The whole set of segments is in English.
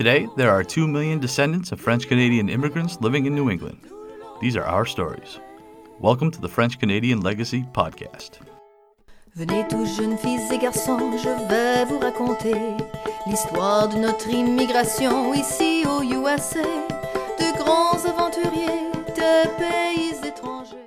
Today, there are 2 million descendants of French Canadian immigrants living in New England. These are our stories. Welcome to the French Canadian Legacy Podcast. Venez tous jeunes filles et garçons, je vais vous raconter l'histoire de notre immigration ici au USA, de grands aventuriers de pays étrangers.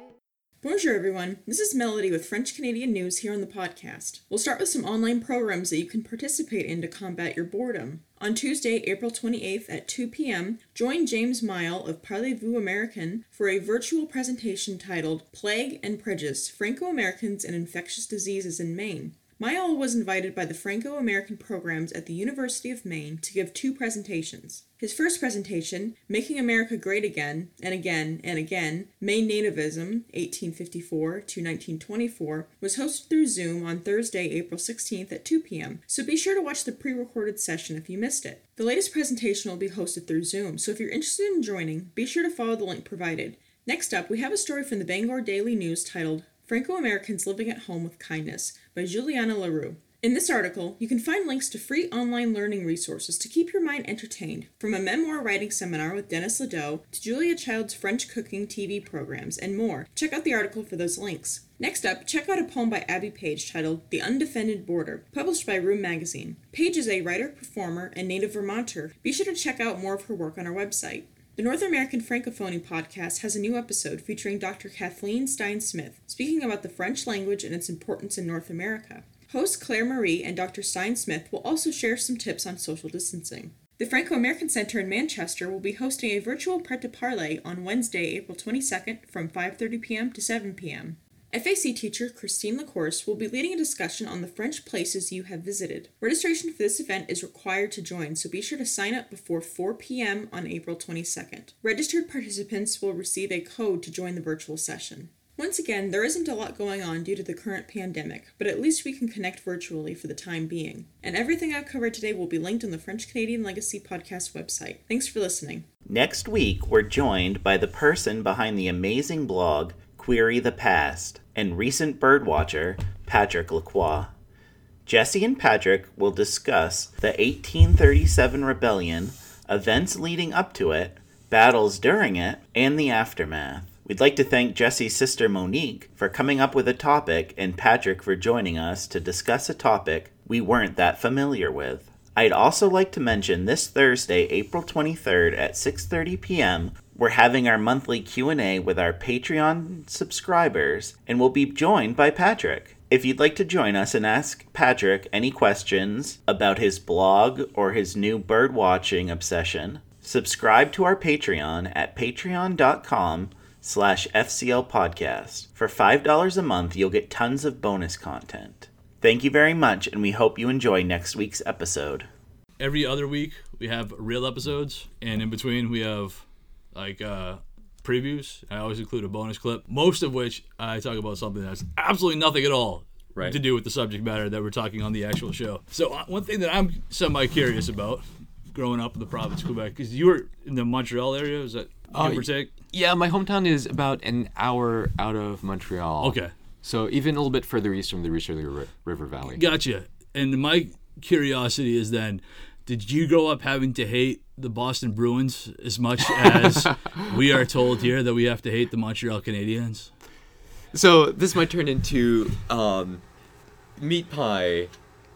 Bonjour, everyone. This is Melody with French Canadian News here on the podcast. We'll start with some online programs that you can participate in to combat your boredom. On Tuesday, April 28th at 2 p.m., join James Myall of Parlez-Vous American for a virtual presentation titled Plague and Prejudice Franco Americans and Infectious Diseases in Maine. Myall was invited by the Franco American programs at the University of Maine to give two presentations. His first presentation, Making America Great Again and Again and Again Maine Nativism, 1854 to 1924, was hosted through Zoom on Thursday, April 16th at 2 p.m., so be sure to watch the pre recorded session if you missed it. The latest presentation will be hosted through Zoom, so if you're interested in joining, be sure to follow the link provided. Next up, we have a story from the Bangor Daily News titled Franco Americans Living at Home with Kindness by Juliana L'Heureux. In this article, you can find links to free online learning resources to keep your mind entertained, from a memoir writing seminar with Dennis Ledoux to Julia Child's French cooking TV programs, and more. Check out the article for those links. Next up, check out a poem by Abby Paige titled The Undefended Border, published by Room Magazine. Paige is a writer, performer, and native Vermonter. Be sure to check out more of her work on our website. The North American Francophonie podcast has a new episode featuring Dr. Kathleen Stein Smith, speaking about the French language and its importance in North America. Host Claire Marie and Dr. Stein Smith will also share some tips on social distancing. The Franco American Center in Manchester will be hosting a virtual Pret de Parler on Wednesday, April 22nd from 5:30 p.m. to 7 p.m. FAC teacher Christine Lacourse will be leading a discussion on the French places you have visited. Registration for this event is required to join, so be sure to sign up before 4 p.m. on April 22nd. Registered participants will receive a code to join the virtual session. Once again, there isn't a lot going on due to the current pandemic, but at least we can connect virtually for the time being. And everything I've covered today will be linked on the French Canadian Legacy podcast website. Thanks for listening. Next week, we're joined by the person behind the amazing blog Query the Past and recent birdwatcher Patrick Lacroix. Jesse and Patrick will discuss the 1837 rebellion, events leading up to it, battles during it, and the aftermath. We'd like to thank Jesse's sister Monique for coming up with a topic and Patrick for joining us to discuss a topic we weren't that familiar with. I'd also like to mention this Thursday, April 23rd at 6:30 p.m., we're having our monthly Q&A with our Patreon subscribers and we'll be joined by Patrick. If you'd like to join us and ask Patrick any questions about his blog or his new bird watching obsession, subscribe to our Patreon at patreon.com slash FCL podcast. For $5 a month, you'll get tons of bonus content. Thank you very much, and we hope you enjoy next week's episode. Every other week, we have real episodes, and in between, we have like uh, previews. I always include a bonus clip, most of which I talk about something that's absolutely nothing at all Right. to do with the subject matter that we're talking on the actual show. So uh, one thing that I'm semi curious about growing up in the province of Quebec, because you were in the Montreal area, is that give or take? Yeah, my hometown is about an hour out of Montreal. Okay. So even a little bit further east from the Richelieu River Valley. Gotcha. And my curiosity is then, did you grow up having to hate the Boston Bruins as much as we are told here that we have to hate the Montreal Canadiens? So this might turn into um, meat pie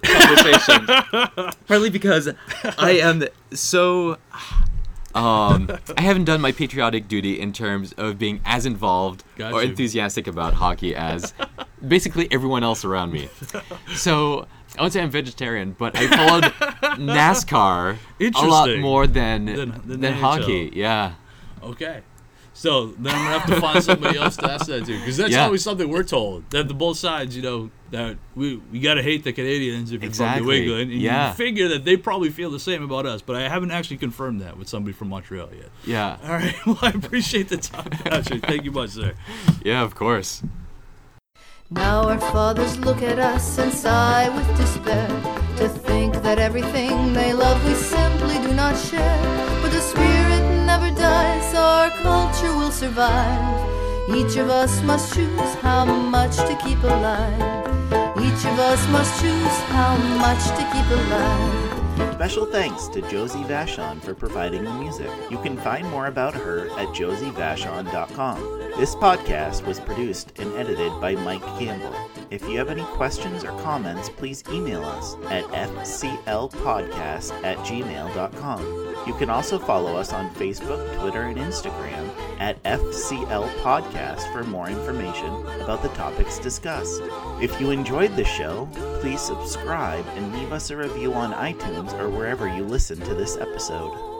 conversation, partly because I am so. Um, I haven't done my patriotic duty in terms of being as involved Got or you. enthusiastic about hockey as basically everyone else around me. So I would say I'm vegetarian, but I followed NASCAR a lot more than Than- than, than hockey. Yeah. Okay. So then I'm gonna have to find somebody else to ask that to, because that's Yeah. always something we're told that the both sides, you know, that we we gotta hate the Canadians if you're from New Exactly. England, and Yeah. you figure that they probably feel the same about us. But I haven't actually confirmed that with somebody from Montreal yet. Yeah. All right. Well, I appreciate the time. Actually, thank you much, sir. Yeah, of course. Now our fathers look at us and sigh with despair to think that everything they love we simply do not share. But the spirit never dies, our culture will survive. Each of us must choose how much to keep alive. Each of us must choose how much to keep alive. Special thanks to Josée Vachon for providing the music. You can find more about her at josievashon.com. This podcast was produced and edited by Mike Campbell. If you have any questions or comments, please email us at fclpodcast at gmail.com. You can also follow us on Facebook, Twitter, and Instagram at FCL Podcast for more information about the topics discussed. If you enjoyed the show, please subscribe and leave us a review on iTunes or wherever you listen to this episode.